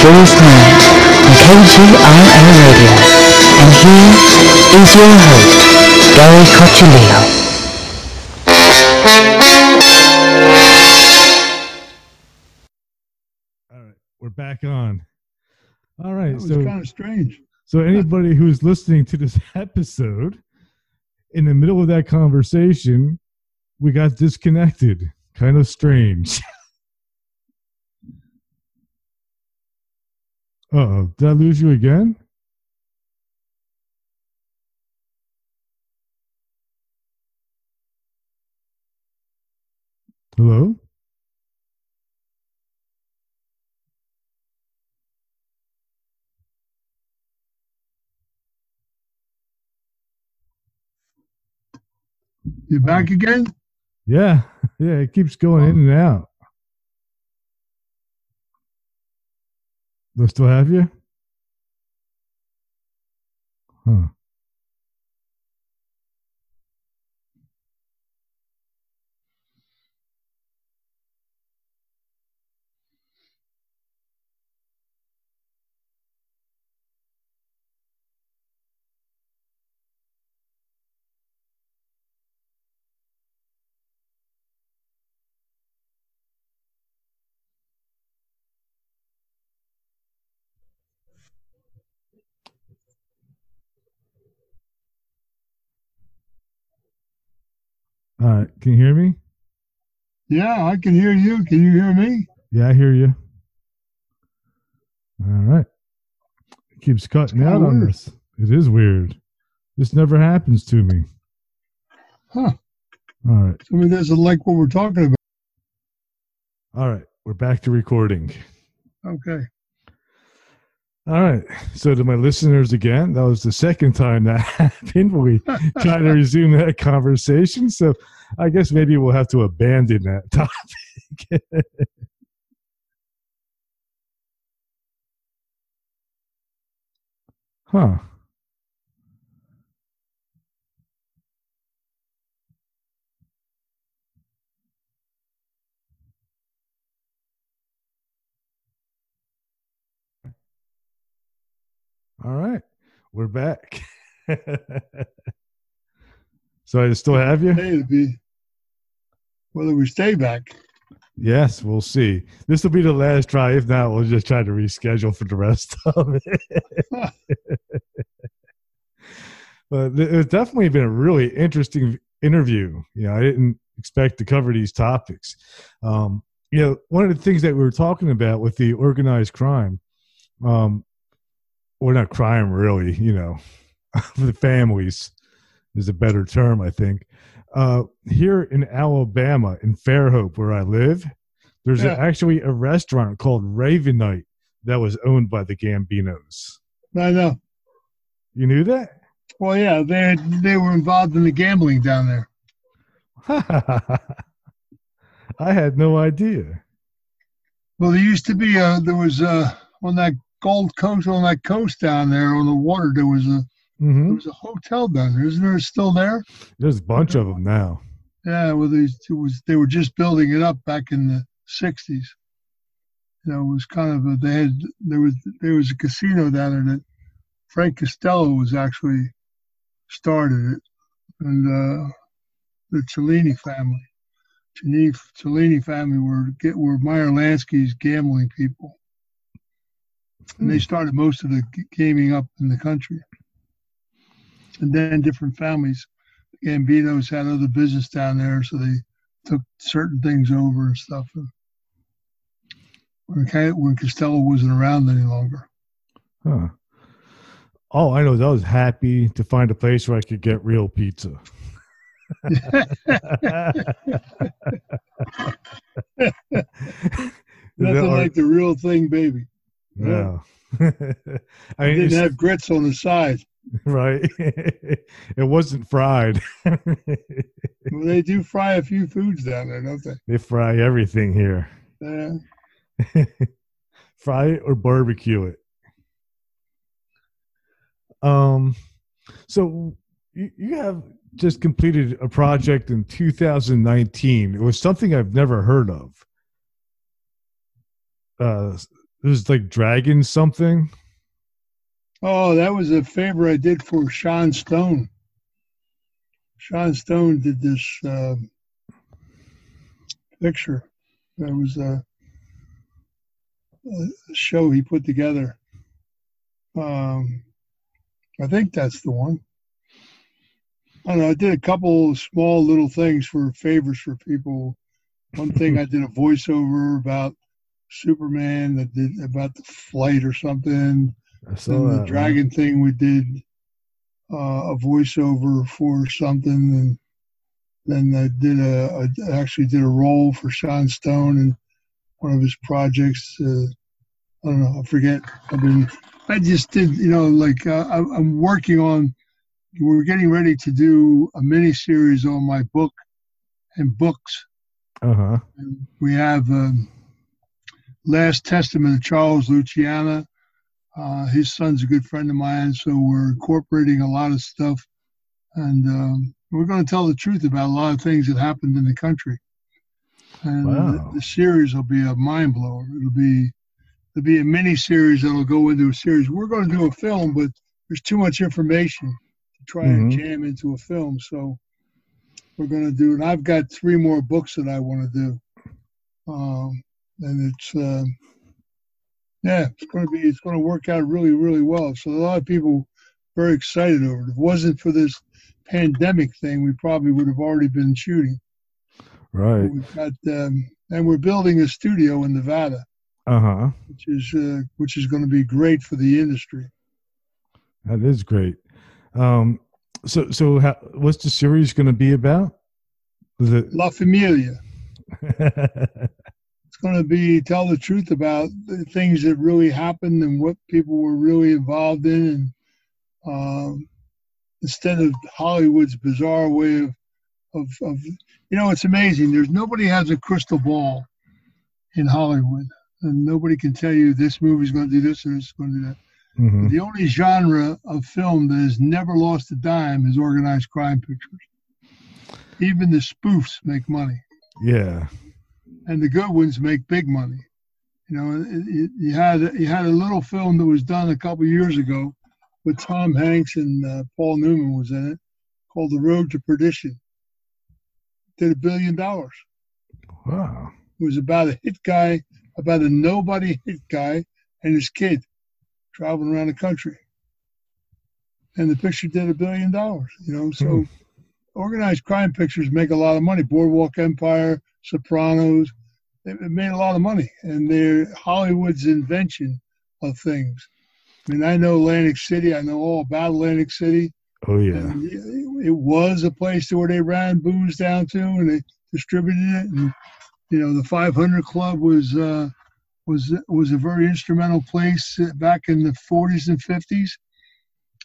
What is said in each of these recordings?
Julius Horn on KGRL Radio. And here is your host, Gary Cochilio. All right, we're back on. All right, That was so kind of strange. so anybody who's listening to this episode, in the middle of that conversation, we got disconnected. Kind of strange. oh, did I lose you again? Hello? You back again? Yeah, yeah, it keeps going in and out. Do I still? Huh. All right, can you hear me? Yeah, I can hear you. Can you hear me? Yeah, I hear you. All right. It keeps cutting out on us. It is weird. This never happens to me. Huh. All right. Somebody doesn't like what we're talking about. All right. We're back to recording. Okay. All right. So to my listeners again, that was the second time that happened. We tried to resume that conversation. So I guess maybe we'll have to abandon that topic. huh. All right. We're back. so I still have you? Hey, whether we stay back. Yes, we'll see. This will be the last try. If not, we'll just try to reschedule for the rest of it. but it's definitely been a really interesting interview. You know, I didn't expect to cover these topics. Um, you know, one of the things that we were talking about with the organized crime, um, or not crime really, you know, for the families is a better term, I think. Uh, here in Alabama, in Fairhope, where I live, there's Yeah. actually a restaurant called Ravenite that was owned by the Gambinos. I know. You knew that? Well, yeah, they they were involved in the gambling down there. I had no idea. Well, there used to be a there was a on that Gold Coast on that coast down there on the water. There was a there hmm was a hotel down there. Isn't there still there? There's a bunch of them now. Yeah, well, these it was they were just building it up back in the '60s. You know, it was kind of a they had there was there was a casino down there that Frank Costello was actually started it, and uh, the Cellini family, Cellini, Cellini family were get were Meyer Lansky's gambling people, and they hmm. started most of the gaming up in the country. And then different families, Gambinos had other business down there, so they took certain things over and stuff. And when, when Costello wasn't around any longer. Huh. Oh, I know. I was happy to find a place where I could get real pizza. Nothing like the real thing, baby. No. I mean, Didn't have grits on the side. right. it wasn't fried. Well, they do fry a few foods down there, don't they? they fry everything here. Uh, fry it or barbecue it. Um, so you, you have just completed a project in 2019. It was something I've never heard of. Uh, it was like dragon something. Oh, that was a favor I did for Sean Stone. Sean Stone did this uh, picture. That was a, a, show he put together. Um, I think that's the one. I don't know. I did a couple small little things for favors for people. One thing I did a voiceover about Superman that did about the flight or something. I saw And the that. dragon thing we did uh, a voiceover for something, and then I did a, I actually did a role for Sean Stone in one of his projects. Uh, I don't know, I forget. I've been, I just did, you know, like uh, I'm I'm working on. We're getting ready to do a mini series on my book and books. Uh huh. And we have um, Last Testament of Charles Luciano. Uh, his son's a good friend of mine, so we're incorporating a lot of stuff, and um, we're going to tell the truth about a lot of things that happened in the country. And Wow. the, the series will be a mind blower. It'll be it'll be a mini series that'll go into a series. We're going to do a film, but there's too much information to try and Mhm. jam into a film. So we're going to do, and I've got three more books that I want to do. Um, and it's uh, yeah, it's going to be it's going to work out really really well. So a lot of people very excited over it. If it wasn't for this pandemic thing, we probably would have already been shooting. Right. We've got um, and we're building a studio in Nevada, Uh huh. which is uh, which is going to be great for the industry. That is great. Um, so so how, what's the series going to be about? Is it? La Familia. Going to be tell the truth about the things that really happened and what people were really involved in, and um, instead of Hollywood's bizarre way of, of, of, you know, it's amazing. There's nobody has a crystal ball in Hollywood, and nobody can tell you this movie's going to do this or it's going to do that. Mhm. The only genre of film that has never lost a dime is organized crime pictures. Even the spoofs make money Yeah. And the good ones make big money. You know, you had you had a little film that was done a couple years ago with Tom Hanks and uh, Paul Newman was in it, called The Road to Perdition. Did a billion dollars. Wow. It was about a hit guy, about a nobody hit guy and his kid traveling around the country. And the picture did a billion dollars, you know. So Hmm. organized crime pictures make a lot of money. Boardwalk Empire, Sopranos, they made a lot of money. And they're Hollywood's invention of things. I mean, I know Atlantic City. I know all about Atlantic City. Oh yeah. And it- it was a place where they ran booze down to, and they distributed it. And you know, the 500 Club was uh, was was a very instrumental place back in the 40s and 50s.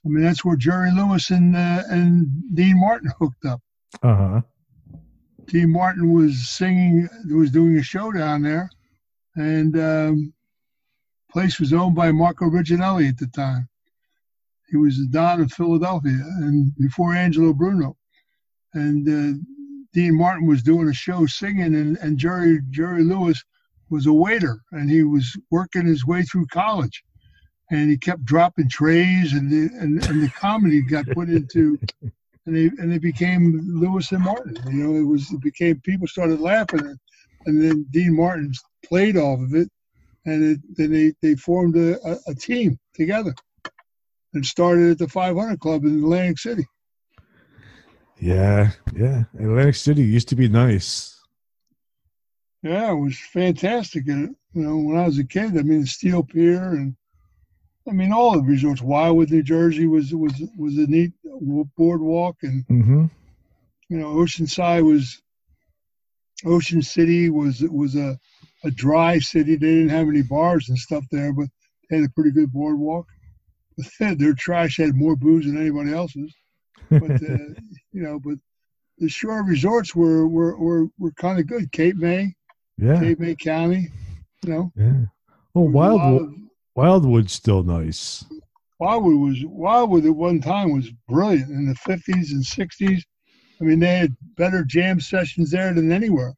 I mean, that's where Jerry Lewis and uh, and Dean Martin hooked up. Uh huh. Dean Martin was singing, was doing a show down there, and um, place was owned by Marco Reginelli at the time. He was the Don of Philadelphia, and before Angelo Bruno, and uh, Dean Martin was doing a show singing, and, and Jerry Jerry Lewis was a waiter, and he was working his way through college, and he kept dropping trays, and the, and, and the comedy got put into and they and they became Lewis and Martin. You know, it was it became people started laughing, and, and then Dean Martin played off of it, and it, then they they formed a, a, a team together, and started at the 500 Club in Atlantic City. Yeah. Yeah. Atlantic City used to be nice. Yeah, it was fantastic. And you know, when I was a kid, I mean, the Steel Pier and I mean all the resorts. Wildwood, New Jersey was was was a neat boardwalk, and Mm-hmm. you know, Oceanside was Ocean City was was a a dry city. They didn't have any bars and stuff there, but they had a pretty good boardwalk. But their trash had more booze than anybody else's. But uh, you know, but the shore resorts were were were, were kind of good. Cape May, yeah. Cape May County. You know, Yeah. Well, there was a lot Wildwood, Wildwood's still nice. Wildwood was Wildwood at one time was brilliant in the fifties and sixties. I mean, they had better jam sessions there than anywhere.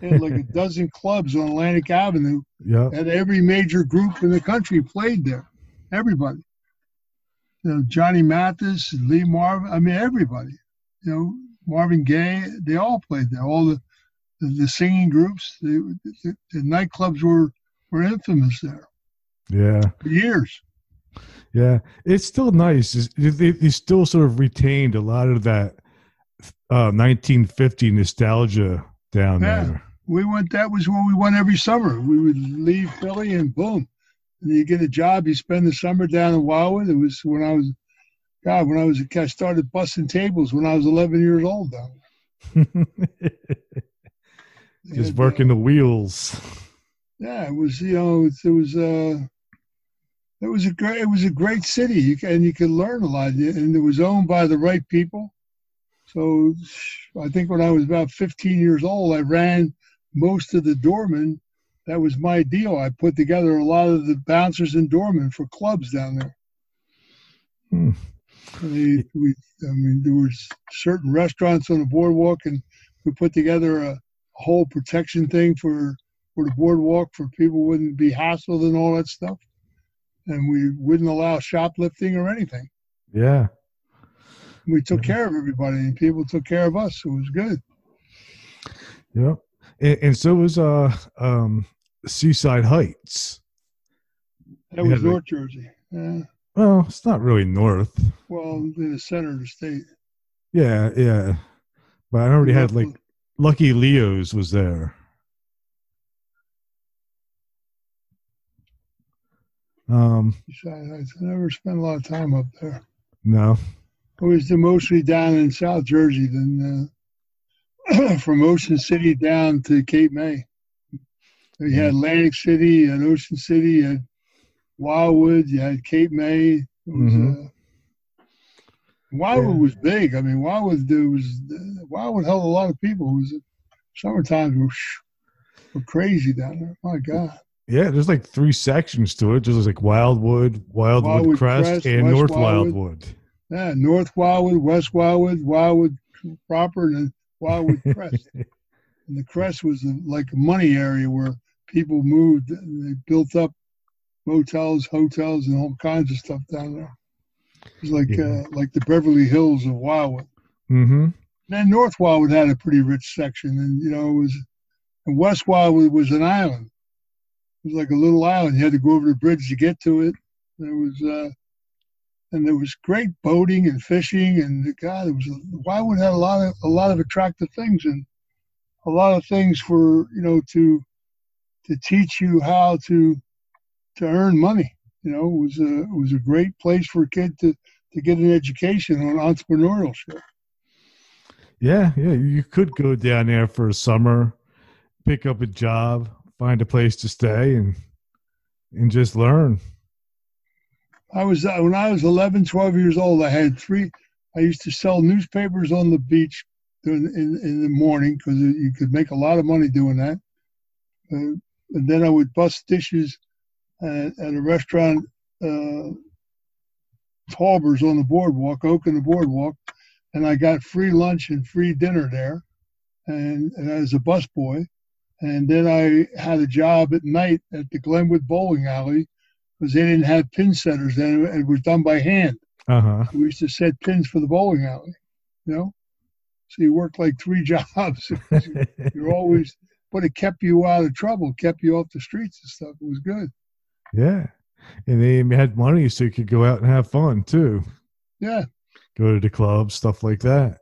They had like a dozen clubs on Atlantic Avenue, Yeah. and every major group in the country played there. Everybody. You know, Johnny Mathis, Lee Marvin. I mean, everybody. You know, Marvin Gaye. They all played there. All the the, the singing groups. The, the, the nightclubs were were infamous there Yeah. for years. Yeah. It's still nice. It's- They, they still sort of retained a lot of that uh, 1950 nostalgia down Yeah. there. We went. That was when we went every summer. We would leave Philly and boom, and you get a job. You spend the summer down in Wildwood. It was when I was, God, when I was a kid, I started busting tables when I was 11 years old. Down. Just And, uh, working the wheels. yeah, it was. You know, it, it was. uh It was a great. It was a great city, you, ca- and you could learn a lot. And it was owned by the right people. So, I think when I was about 15 years old, I ran most of the doormen. That was my deal. I put together a lot of the bouncers and doormen for clubs down there. Hmm. They, we, I mean, there was certain restaurants on the boardwalk, and we put together a, whole protection thing for for the boardwalk for people wouldn't be hassled and all that stuff. And we wouldn't allow shoplifting or anything. Yeah. We took Mhm. care of everybody, and people took care of us. It was good. Yeah. And, and so was uh um Seaside Heights. That Yeah, was North Jersey. Yeah. Well, it's not really north. Well, in the center of the state. Yeah, yeah. But I already had like Lucky Leo's was there. Um, I never spent a lot of time up there. no. I was mostly down in South Jersey, then uh, from Ocean City down to Cape May. You had Atlantic City, and Ocean City, you had Wildwood, you had Cape May. It was, Mhm. uh, Wildwood Yeah. was big. I mean, Wildwood there was Wildwood held a lot of people. It was summertime were, were crazy down there. My God. Yeah, there's like three sections to it. There's like Wildwood, Wildwood, Wildwood Crest, Crest, and West North Wildwood. Wildwood. Yeah, North Wildwood, West Wildwood, Wildwood proper, and Wildwood Crest. and the Crest was a, like a money area where people moved. And they built up motels, hotels, and all kinds of stuff down there. It was like Yeah. uh, like the Beverly Hills of Wildwood. mm-hmm. then North Wildwood had a pretty rich section, and you know it was, and West Wildwood was an island. Was like a little island. You had to go over the bridge to get to it. There was, uh, and there was great boating and fishing, and God, it was a Wildwood had a lot of a lot of attractive things, and a lot of things for you know to to teach you how to to earn money. You know, it was a it was a great place for a kid to to get an education on entrepreneurship. Yeah, yeah. You could go down there for a summer, pick up a job, find a place to stay, and and just learn. I was uh, when I was 11, 12 years old. I had three. I used to sell newspapers on the beach in in, in the morning because you could make a lot of money doing that. Uh, and then I would bust dishes at, at a restaurant, uh, Talbers on the boardwalk, Oak on the boardwalk, and I got free lunch and free dinner there, and, and as a busboy. And then I had a job at night at the Glenwood Bowling Alley because they didn't have pin setters then. It was done by hand. Uh huh. We used to set pins for the bowling alley, you know. So you worked like three jobs. You're always, but it kept you out of trouble, kept you off the streets and stuff. It was good. yeah, and they had money so you could go out and have fun too. Yeah, Go to the club, stuff like that.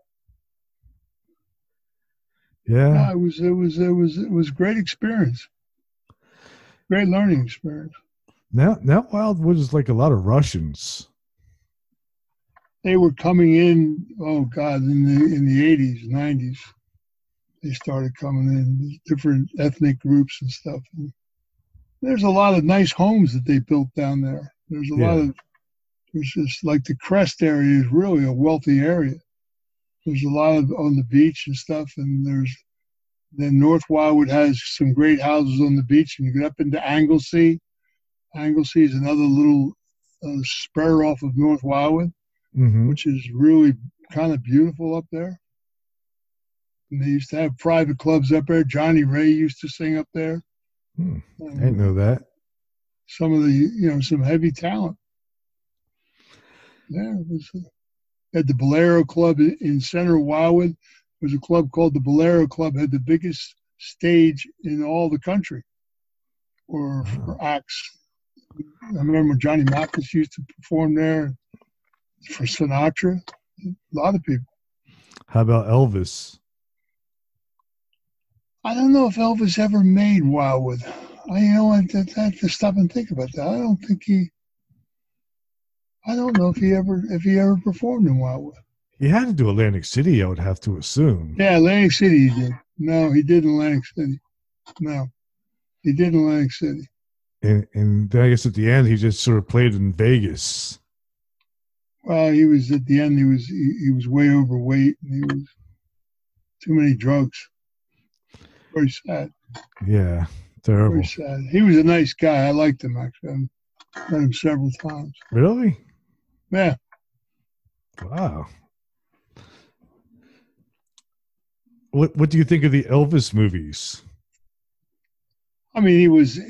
No, Yeah, it was, it was, it was, it was great experience. Great learning experience. now now Wildwood is like a lot of Russians. They were coming in. Oh God, in the in the eighties, nineties, they started coming in different ethnic groups and stuff. And there's a lot of nice homes that they built down there. There's a lot of there's just like the Crest area is really a wealthy area. There's a lot of on the beach and stuff, and there's then North Wildwood has some great houses on the beach, and you get up into Anglesea. Anglesea is another little uh, spur off of North Wildwood hmm which is really kind of beautiful up there. And they used to have private clubs up there. Johnnie Ray used to sing up there. Hmm. I didn't know that. some of the you know some heavy talent. Yeah, it was, at the Bolero Club in, center Wildwood. There was a club called the Bolero Club. Had the biggest stage in all the country, or mm-hmm. for acts. I remember Johnny Mathis used to perform there for Sinatra. A lot of people. How about Elvis? I don't know if Elvis ever made Wildwood. I you know I have to- I have to stop and think about that. I don't think he. I don't know if he ever if he ever performed in Wildwood. He had to do Atlantic City, I would have to assume. Yeah, Atlantic City he did. No, he did Atlantic City. No, he did Atlantic City. And, and then I guess at the end, he just sort of played in Vegas. Well, he was at the end. He was he, he was way overweight. And he was too many drugs. Very sad. Yeah, terrible. Very sad. He was a nice guy. I liked him actually. I've met him several times. Really? Yeah. Wow. What What do you think of the Elvis movies? I mean, he was. Uh,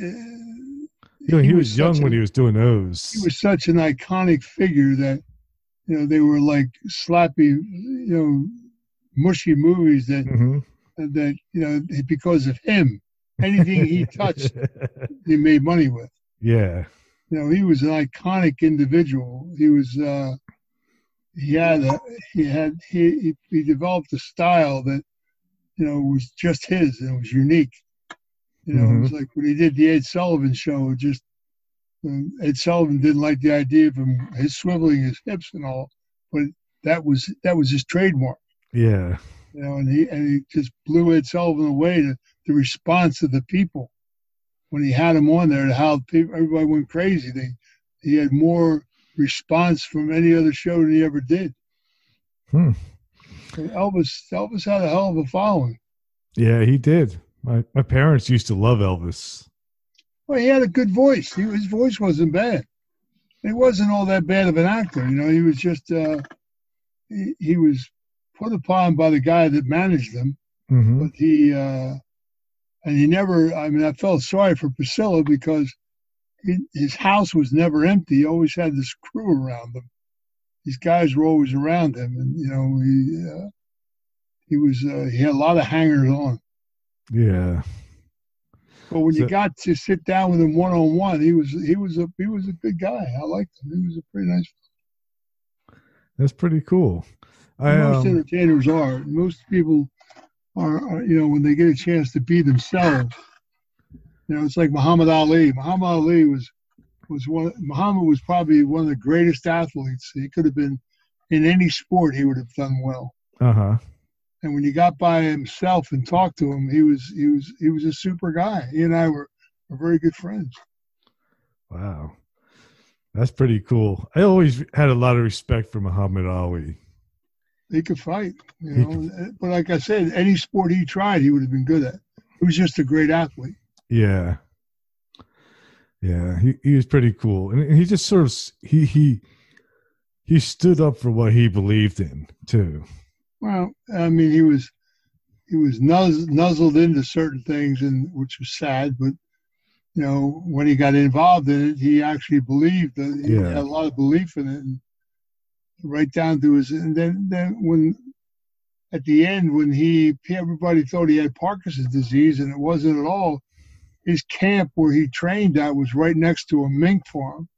You know, he, was, young such when a- he was doing those. He was such an iconic figure that, you know, they were like slappy, you know, mushy movies that Mhm. that you know because of him, anything he touched, he made money with. yeah. You know, he was an iconic individual. He was. uh He had a. He had. He he, he developed a style that, you know, was just his and it was unique. You know, it was like when he did the Ed Sullivan show. It just um, Ed Sullivan didn't like the idea of him his swiveling his hips and all, but that was that was his trademark. Yeah. You know, and he and he just blew Ed Sullivan away. To the response of the people when he had him on there, how people everybody went crazy. They he had more response from any other show than he ever did. Hmm. And Elvis Elvis had a hell of a following. Yeah, he did. My my parents used to love Elvis. Well, he had a good voice. He, his voice wasn't bad. He wasn't all that bad of an actor. You know, he was just uh, he, he was put upon by the guy that managed him, hmm but he uh, and he never. I mean, I felt sorry for Priscilla because he, his house was never empty. He always had this crew around him. These guys were always around him, and you know, he uh, he was uh, he had a lot of hangers on. Yeah. But when So- you got to sit down with him one on one, he was he was a he was a good guy. I liked him. He was a pretty nice. That's pretty cool. I most um, entertainers are. Most people are, are, you know, when they get a chance to be themselves. You know, it's like Muhammad Ali. Muhammad Ali was was one. Muhammad was probably one of the greatest athletes. He could have been in any sport. He would have done well. uh huh. And when you got by himself and talked to him, he was he was he was a super guy. He and I were, were very good friends. Wow. That's pretty cool. I always had a lot of respect for Muhammad Ali. He could fight, you know. Eh, but like I said, any sport he tried, he would have been good at. He was just a great athlete. Yeah. Yeah, he, he was pretty cool. And he just sort of he he he stood up for what he believed in too. Well, I mean, he was he was nuzz, nuzzled into certain things, and which was sad. But you know, when he got involved in it, he actually believed that he Yeah. had a lot of belief in it, and right down to his. And then, then when at the end, when he everybody thought he had Parkinson's disease, and it wasn't at all. His camp where he trained at was right next to a mink farm,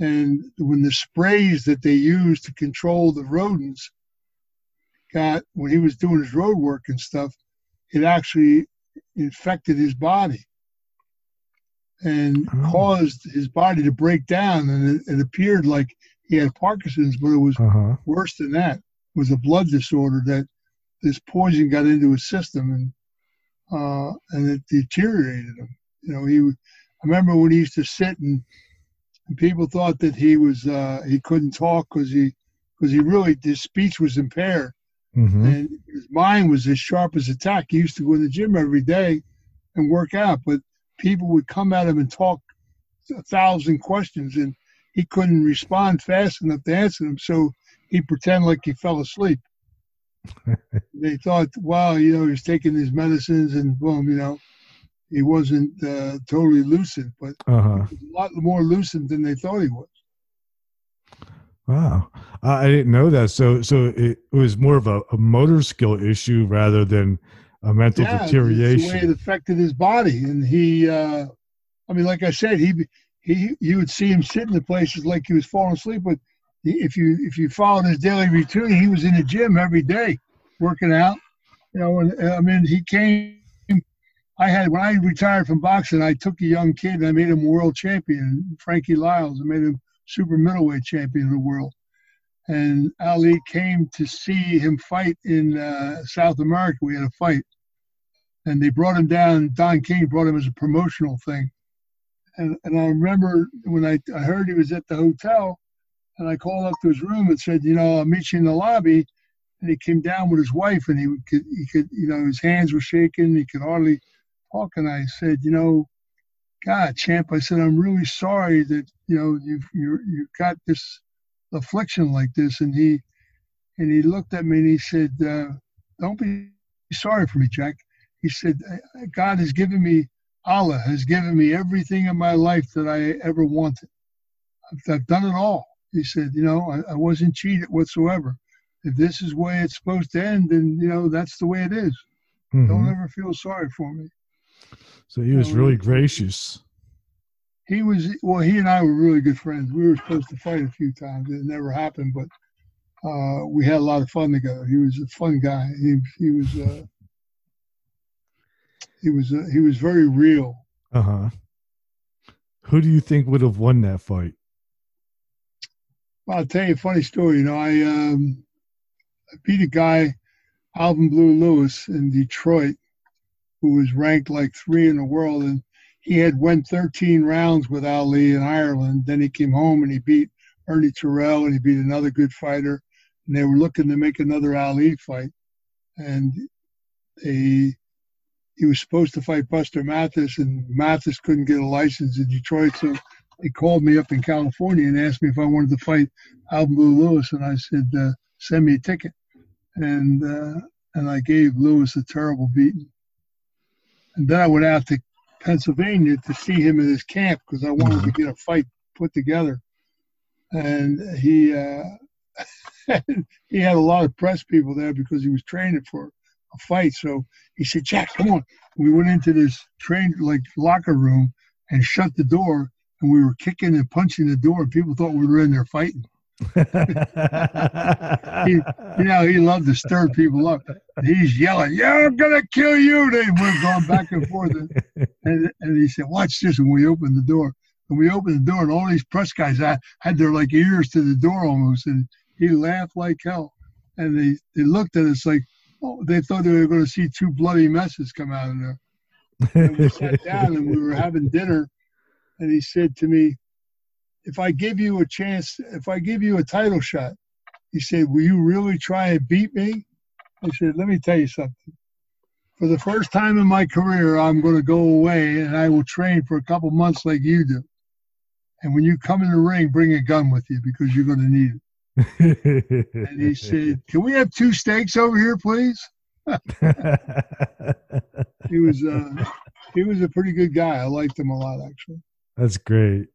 and when the sprays that they used to control the rodents got when he was doing his road work and stuff, it actually infected his body and Oh. caused his body to break down. And it, it appeared like he had Parkinson's, but it was Uh huh. worse than that. It was a blood disorder that this poison got into his system and uh, and it deteriorated him. You know, he. I remember when he used to sit and, and people thought that he was uh, he couldn't talk because he because he really his speech was impaired hmm and his mind was as sharp as a tack. He used to go in the gym every day and work out, but people would come at him and talk a thousand questions, and he couldn't respond fast enough to answer them. So he pretended like he fell asleep. they thought, wow, you know, he was taking his medicines and boom, you know, he wasn't uh, totally lucid, but Uh-huh. a lot more lucid than they thought he was. Wow. I didn't know that. So so it was more of a, a motor skill issue rather than a mental yeah, it's the way it affected his body, and he, uh, I mean, like I said, he he you would see him sitting in places like he was falling asleep, but if you if you followed his daily routine, he was in the gym every day, working out. You know, and I mean, he came. I had when I retired from boxing, I took a young kid and I made him world champion, Frankie Liles. I made him super middleweight champion of the world. And Ali came to see him fight in uh, South America. We had a fight, and they brought him down. Don King brought him as a promotional thing. And, and I remember when I, I heard he was at the hotel, and I called up to his room and said, you know, I'll meet you in the lobby. And he came down with his wife, and he could, he could, you know, his hands were shaking. He could hardly talk. And I said, you know, God, champ, I said, I'm really sorry that you know you've you you've got this affliction like this. And he and he looked at me and he said, uh, "Don't be sorry for me, Jack." He said, "God has given me, Allah has given me everything in my life that I ever wanted. I've, I've done it all." He said, "You know, I, I wasn't cheated whatsoever. If this is the way it's supposed to end, then you know that's the way it is. Mhm. Don't ever feel sorry for me." So he was really gracious. he was well he and i were really good friends we were supposed to fight a few times it never happened but uh, we had a lot of fun together he was a fun guy he, he was uh, he was uh, he was very real Uh huh. Who do you think would have won that fight? well, i'll tell you a funny story you know i um i beat a guy alvin blue lewis in detroit who was ranked like three in the world and he had went 13 rounds with ali in ireland then he came home and he beat ernie terrell and he beat another good fighter and they were looking to make another ali fight and they he was supposed to fight buster mathis and mathis couldn't get a license in detroit so they called me up in california and asked me if i wanted to fight alvin blue lewis and i said uh, send me a ticket and uh, and i gave lewis a terrible beating and then I went out to Pennsylvania to see him in his camp because I wanted to get a fight put together. And he uh, he had a lot of press people there because he was training for a fight. So he said, "Jack, come on." We went into this train like locker room and shut the door, and we were kicking and punching the door. And people thought we were in there fighting. he, You know, he loved to stir people up. He's yelling, "Yeah, I'm gonna kill you!" They were going back and forth, and, and and he said, "Watch this!" And we opened the door, and we opened the door, and all these press guys had, had their like ears to the door almost, and he laughed like hell. And they they looked at us like, Oh, they thought they were going to see two bloody messes come out of there. And we sat down and we were having dinner, and he said to me, "If I give you a chance, if I give you a title shot." He said, Will you really try and beat me? I said, Let me tell you something. For the first time in my career, I'm going to go away and I will train for a couple months like you do. And when you come in the ring, bring a gun with you because you're going to need it. And he said, Can we have two steaks over here, please? He was, uh, he was a pretty good guy. I liked him a lot, actually. That's great.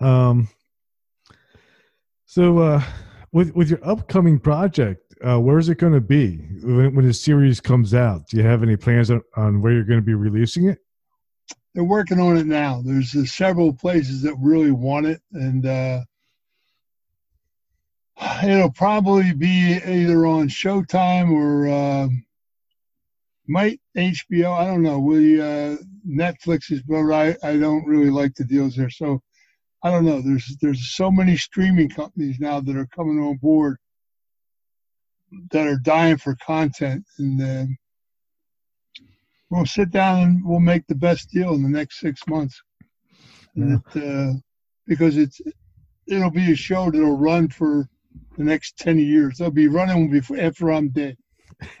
Um, so uh, with with your upcoming project, uh, where is it going to be when, when the series comes out? Do you have any plans on, on where you're going to be releasing it? They're working on it now. There's uh, several places that really want it, and uh, it'll probably be either on Showtime or uh, might HBO. I don't know. We uh, Netflix is, but I, I don't really like the deals there. So I don't know. There's there's so many streaming companies now that are coming on board that are dying for content, and uh, we'll sit down and we'll make the best deal in the next six months. And it, uh, because it's it'll be a show that'll run for the next ten years. They'll be running before after I'm dead.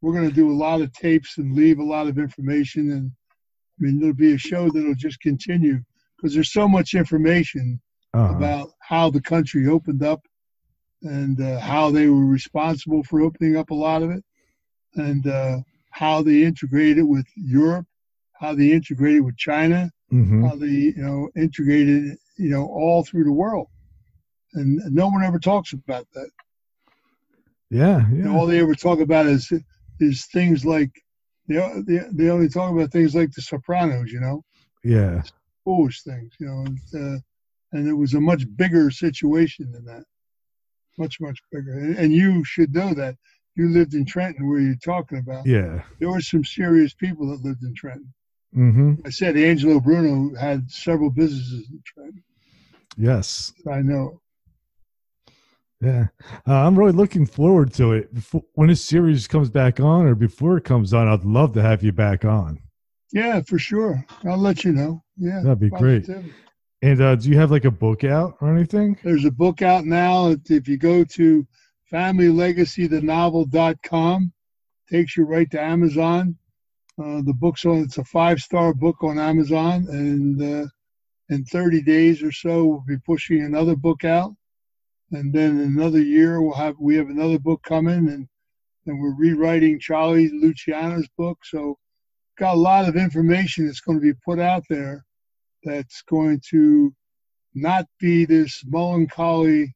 We're going to do a lot of tapes and leave a lot of information, and I mean there'll be a show that'll just continue because there's so much information Uh-huh. about how the country opened up and uh, how they were responsible for opening up a lot of it, and uh, how they integrated with Europe, how they integrated with China, hmm how they you know integrated you know all through the world, and no one ever talks about that. Yeah, You know, yeah, all they ever talk about is is things like they they, they only talk about things like The Sopranos, you know, yeah. foolish things, you know, and, uh, and it was a much bigger situation than that, much much bigger. And, and you should know that you lived in Trenton, where you're talking about. Yeah. There were some serious people that lived in Trenton. Mm-hmm. I said Angelo Bruno had several businesses in Trenton. Yes. I know. Yeah. Uh, I'm really looking forward to it. Before, when this series comes back on or before it comes on, I'd love to have you back on. Yeah, for sure. I'll let you know. Yeah, That'd be great. And uh, do you have like a book out or anything? There's a book out now. If- If you go to familylegacythenovel.com, takes you right to Amazon. Uh, the book's on. It's a five-star book on Amazon, and uh, in 30 days or so, we'll be pushing another book out. And then another year, we'll have we have another book coming, and and we're rewriting Charlie Luciano's book. So, got a lot of information that's going to be put out there that's going to not be this melancholy,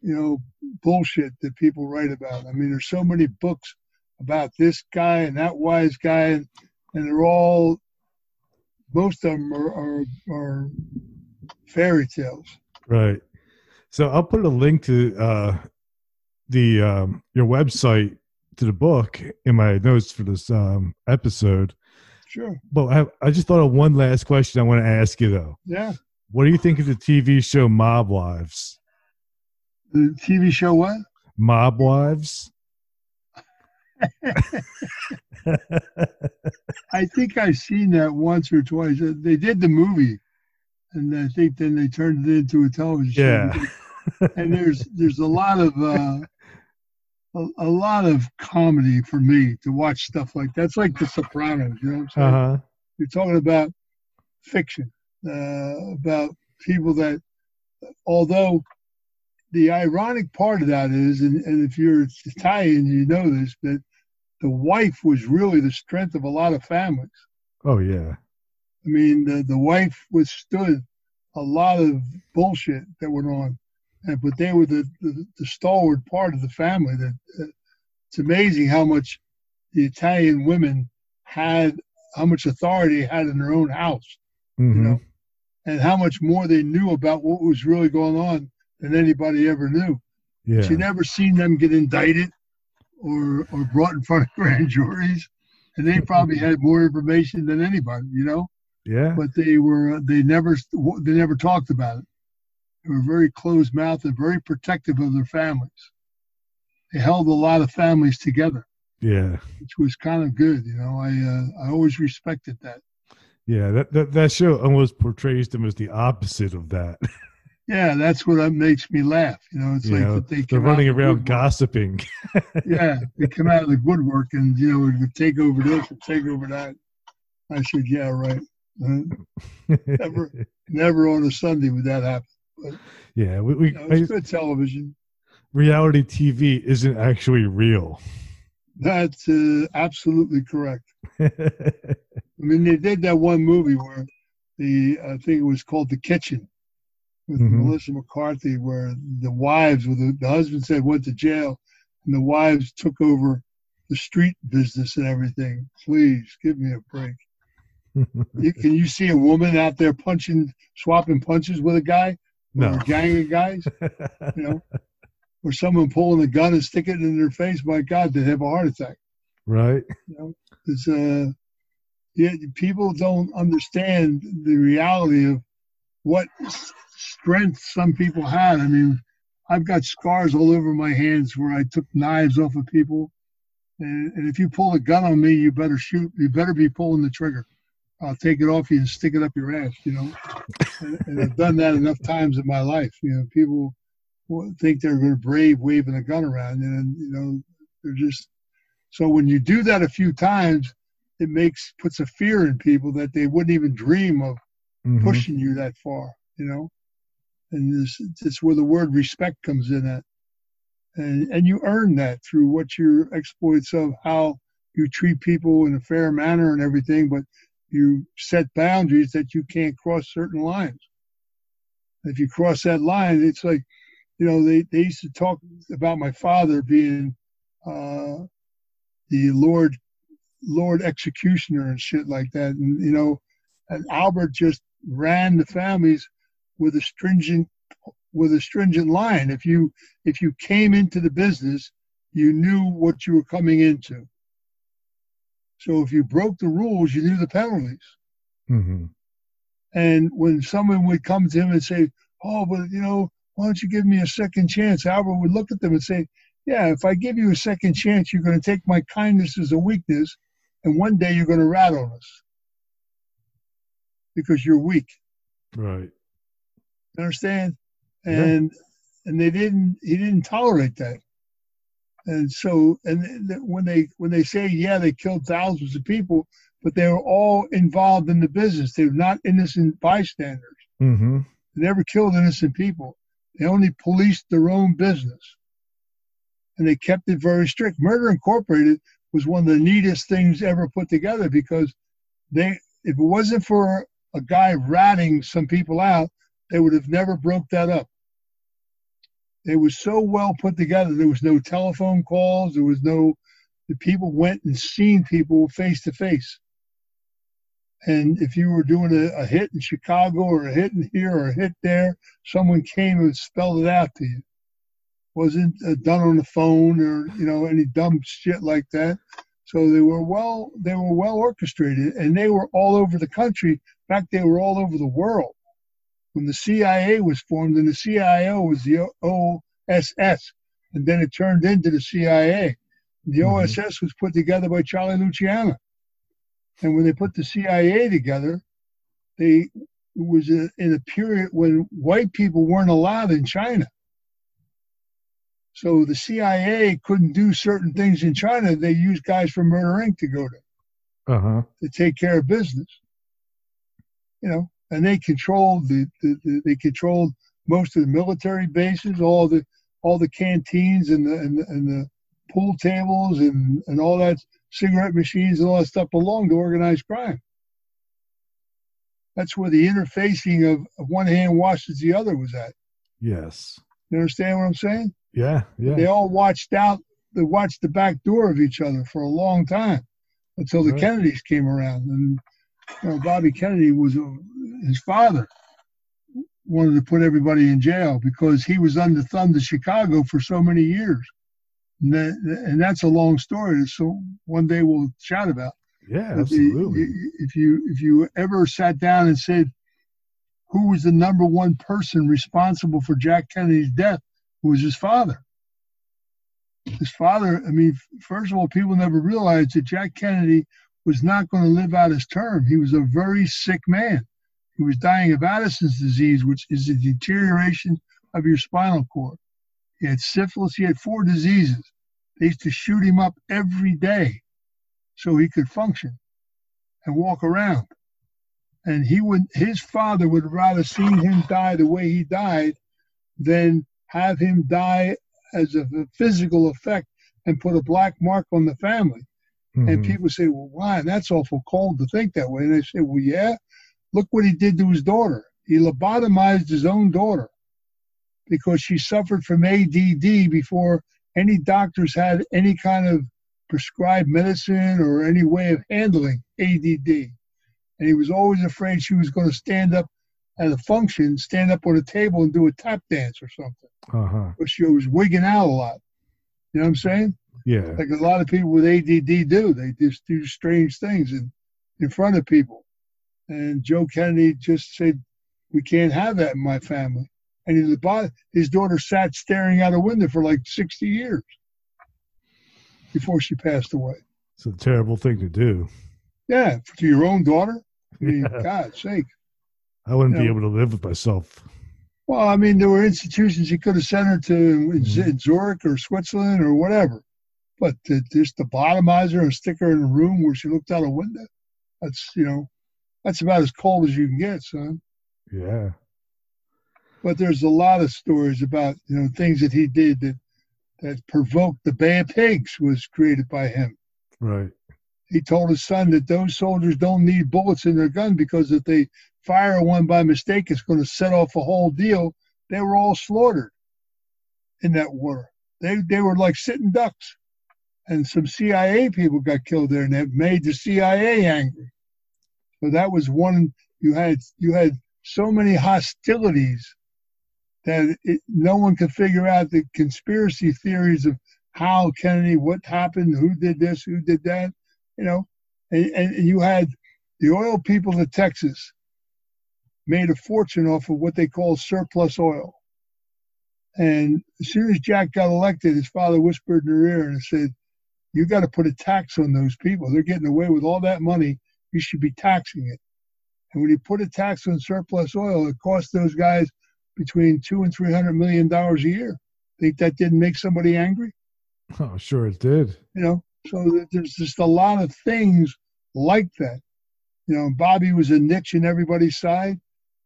you know, bullshit that people write about. I mean, there's so many books about this guy and that wise guy, and, and they're all, most of them are, are, are fairy tales. Right. So I'll put a link to uh, the um, your website to the book in my notes for this um, episode. Sure. But I, I just thought of one last question I want to ask you though. Yeah. What do you think of the TV show Mob Wives? The TV show, what? Mob Wives? I think I've seen that once or twice. They did the movie, and I think then they turned it into a television show. yeah. and there's there's a lot of uh, a, a lot of comedy for me to watch stuff like that's like The Sopranos. You know what I'm saying? Uh huh. You're talking about fiction, uh, about people that, although the ironic part of that is, and, and if you're Italian, you know this, that the wife was really the strength of a lot of families. Oh yeah. I mean, the, the wife withstood a lot of bullshit that went on, and but they were the, the, the stalwart part of the family. That uh, it's amazing how much the Italian women had, how much authority they had in their own house, hmm you know, and how much more they knew about what was really going on than anybody ever knew. Yeah. She never seen them get indicted or or brought in front of grand juries, and they probably had more information than anybody, you know Yeah. but they were they never they never talked about it. They were very closed mouthed and very protective of their families. They held a lot of families together, Yeah. which was kind of good. You know, I uh, I always respected that. Yeah. That, that that show almost portrays them as the opposite of that. Yeah, that's what that makes me laugh. You know, it's You like know, that they They're running the around gossiping. Yeah, they come out of the woodwork and you know take over this and take over that. I said, yeah, right. Uh, Never. never on a Sunday would that happen. yeah. We, we You know, it's good television. reality TV isn't actually real. That's uh, absolutely correct. I mean, they did that one movie where the I think it was called The Kitchen with Mhm. Melissa McCarthy, where the wives, with the, the husband said went to jail, and the wives took over the street business and everything. Please give me a break. You, can you see a woman out there punching, swapping punches with a guy no. a gang of guys? You know, or someone pulling a gun and sticking it in their face? My God, they'd have a heart attack. right? You know, it's uh, yeah, people don't understand the reality of what strength some people had. I mean, I've got scars all over my hands where I took knives off of people, and, and if you pull a gun on me, you better shoot. You better be pulling the trigger. I'll take it off you and stick it up your ass. You know, and, and I've done that enough times in my life. You know, people think they're going to brave waving a gun around, and you know, they're just so when you do that a few times, it makes puts a fear in people that they wouldn't even dream of Mhm. pushing you that far, you know. And this it's where the word respect comes in at. and and you earn that through what your exploits of how you treat people in a fair manner and everything, but you set boundaries that you can't cross certain lines. If you cross that line, it's like, you know, they, they used to talk about my father being uh, the Lord Lord executioner and shit like that. And you know, and Albert just ran the families with a stringent with a stringent line. If you if you came into the business, you knew what you were coming into. So if you broke the rules, you knew the penalties. Mm-hmm. And when someone would come to him and say, "Oh, but you know, why don't you give me a second chance?" Albert would look at them and say, "Yeah, if I give you a second chance, you're going to take my kindness as a weakness, and one day you're going to rat on us because you're weak." Right. Understand? And yeah. and they didn't. He didn't tolerate that. And so, and when they when they say, yeah, they killed thousands of people, but they were all involved in the business. They were not innocent bystanders. Mm-hmm. They never killed innocent people. They only policed their own business, and they kept it very strict. Murder Incorporated was one of the neatest things ever put together because they, if it wasn't for a guy ratting some people out, they would have never broke that up. It was so well put together. There was no telephone calls. There was no. The people went and seen people face to face. And if you were doing a, a, hit in Chicago or a hit in here or a hit there, someone came and spelled it out to you. Wasn't uh, done on the phone or you know any dumb shit like that. So they were well they were well orchestrated and they were all over the country. In fact, they were all over the world when the CIA was formed, and the CIO was the OSS, and then it turned into the CIA. The mm-hmm. OSS was put together by Charlie Luciano, and when they put the CIA together, they it was a, in a period when white people weren't allowed in China. So the CIA couldn't do certain things in China. They used guys from Murder Inc. to go to uh-huh. to take care of business. You know, and they controlled the, the, the, they controlled most of the military bases, all the all the canteens and the and the, and the pool tables and, and all that cigarette machines and all that stuff belonged to organized crime. That's where the interfacing of, of one hand washes the other was at. Yes. You understand what I'm saying? Yeah, yeah. They all watched out they watched the back door of each other for a long time until the right. Kennedys came around and you know, Bobby Kennedy was a, his father wanted to put everybody in jail because he was under thumb to Chicago for so many years. And, that, and that's a long story. So one day we'll chat about. Yeah, absolutely. if you if you ever sat down and said, who was the number one person responsible for Jack Kennedy's death? Who was his father? His father. I mean, first of all, people never realized that Jack Kennedy was not going to live out his term. He was a very sick man. He was dying of Addison's disease, which is a deterioration of your spinal cord. He had syphilis. He had four diseases. They used to shoot him up every day so he could function and walk around. And he would, his father would rather see him die the way he died than have him die as a physical effect and put a black mark on the family. Mm-hmm. And people say, well, why? That's awful cold to think that way. And I say, well, yeah, look what he did to his daughter. He lobotomized his own daughter because she suffered from ADD before any doctors had any kind of prescribed medicine or any way of handling ADD. And he was always afraid she was going to stand up at a function, stand up on a table and do a tap dance or something. Uh-huh. But she was wigging out a lot. You know what I'm saying? Yeah. Like a lot of people with ADD do. They just do strange things in, in front of people. And Joe Kennedy just said, we can't have that in my family. And his, his daughter sat staring out a window for like 60 years before she passed away. It's a terrible thing to do. Yeah, to your own daughter. I mean, yeah. God's sake. I wouldn't you be able to live with myself. Well, I mean, there were institutions you could have sent her to in mm-hmm. Zurich or Switzerland or whatever. But to, just to bottomize her and stick her in a room where she looked out a window, that's, you know, that's about as cold as you can get, son. Yeah. But there's a lot of stories about, you know, things that he did that, that provoked the Bay of Pigs was created by him. Right. He told his son that those soldiers don't need bullets in their gun because if they fire one by mistake, it's going to set off a whole deal. They were all slaughtered in that war. They they were like sitting ducks, and some CIA people got killed there, and that made the CIA angry. So that was one. You had you had so many hostilities that it, no one could figure out the conspiracy theories of how Kennedy, what happened, who did this, who did that, you know, and, and you had the oil people of Texas made a fortune off of what they call surplus oil. And as soon as Jack got elected, his father whispered in her ear and said, You got to put a tax on those people. They're getting away with all that money. You should be taxing it. And when you put a tax on surplus oil, it costs those guys between two and three hundred million dollars a year. Think that didn't make somebody angry? Oh, sure it did. You know, so there's just a lot of things like that. You know, Bobby was a niche in everybody's side.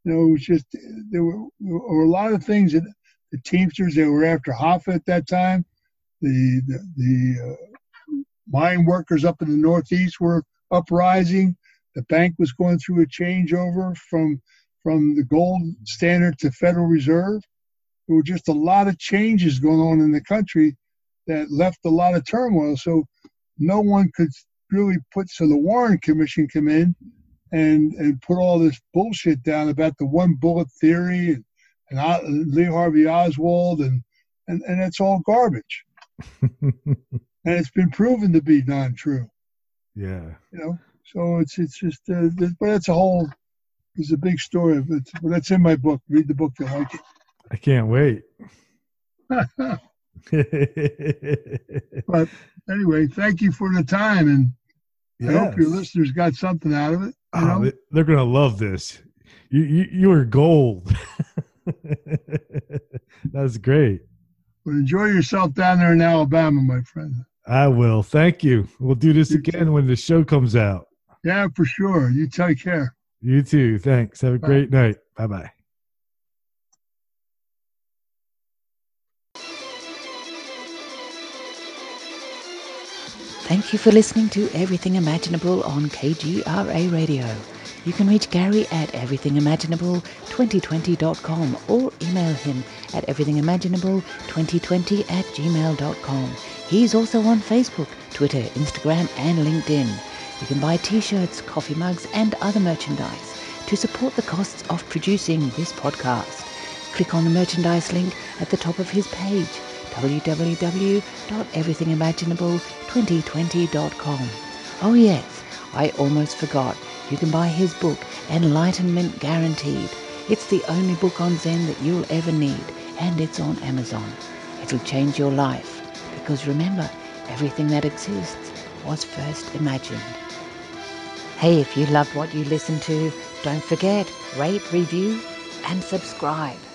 You know, it was just there were, there were a lot of things that the Teamsters they were after Hoffa at that time. The the, the uh, mine workers up in the Northeast were uprising. The bank was going through a changeover from from the gold standard to Federal Reserve. There were just a lot of changes going on in the country that left a lot of turmoil. So no one could really put. So the Warren Commission come in and and put all this bullshit down about the one bullet theory and, and Lee Harvey Oswald and and and it's all garbage. and it's been proven to be non-true. Yeah. You know, so it's it's just, uh, but that's a whole it's a big story. But that's in my book. Read the book. You like it. I can't wait. but anyway, thank you for the time, and yes. I hope your listeners got something out of it. Oh, they're gonna love this. You you, you are gold. That's great. But enjoy yourself down there in Alabama, my friend. I will. Thank you. We'll do this again when the show comes out. Yeah, for sure. You take care. You too. Thanks. Have a Bye. great night. Bye bye. Thank you for listening to Everything Imaginable on KGRA Radio. You can reach Gary at everythingimaginable2020.com or email him at everythingimaginable2020 at gmail.com. He's also on Facebook, Twitter, Instagram, and LinkedIn. You can buy t-shirts, coffee mugs, and other merchandise to support the costs of producing this podcast. Click on the merchandise link at the top of his page, www.everythingimaginable2020.com. Oh yes, I almost forgot. You can buy his book, Enlightenment Guaranteed. It's the only book on Zen that you'll ever need, and it's on Amazon. It'll change your life, because remember, everything that exists was first imagined. Hey, if you loved what you listened to, don't forget, rate, review, and subscribe.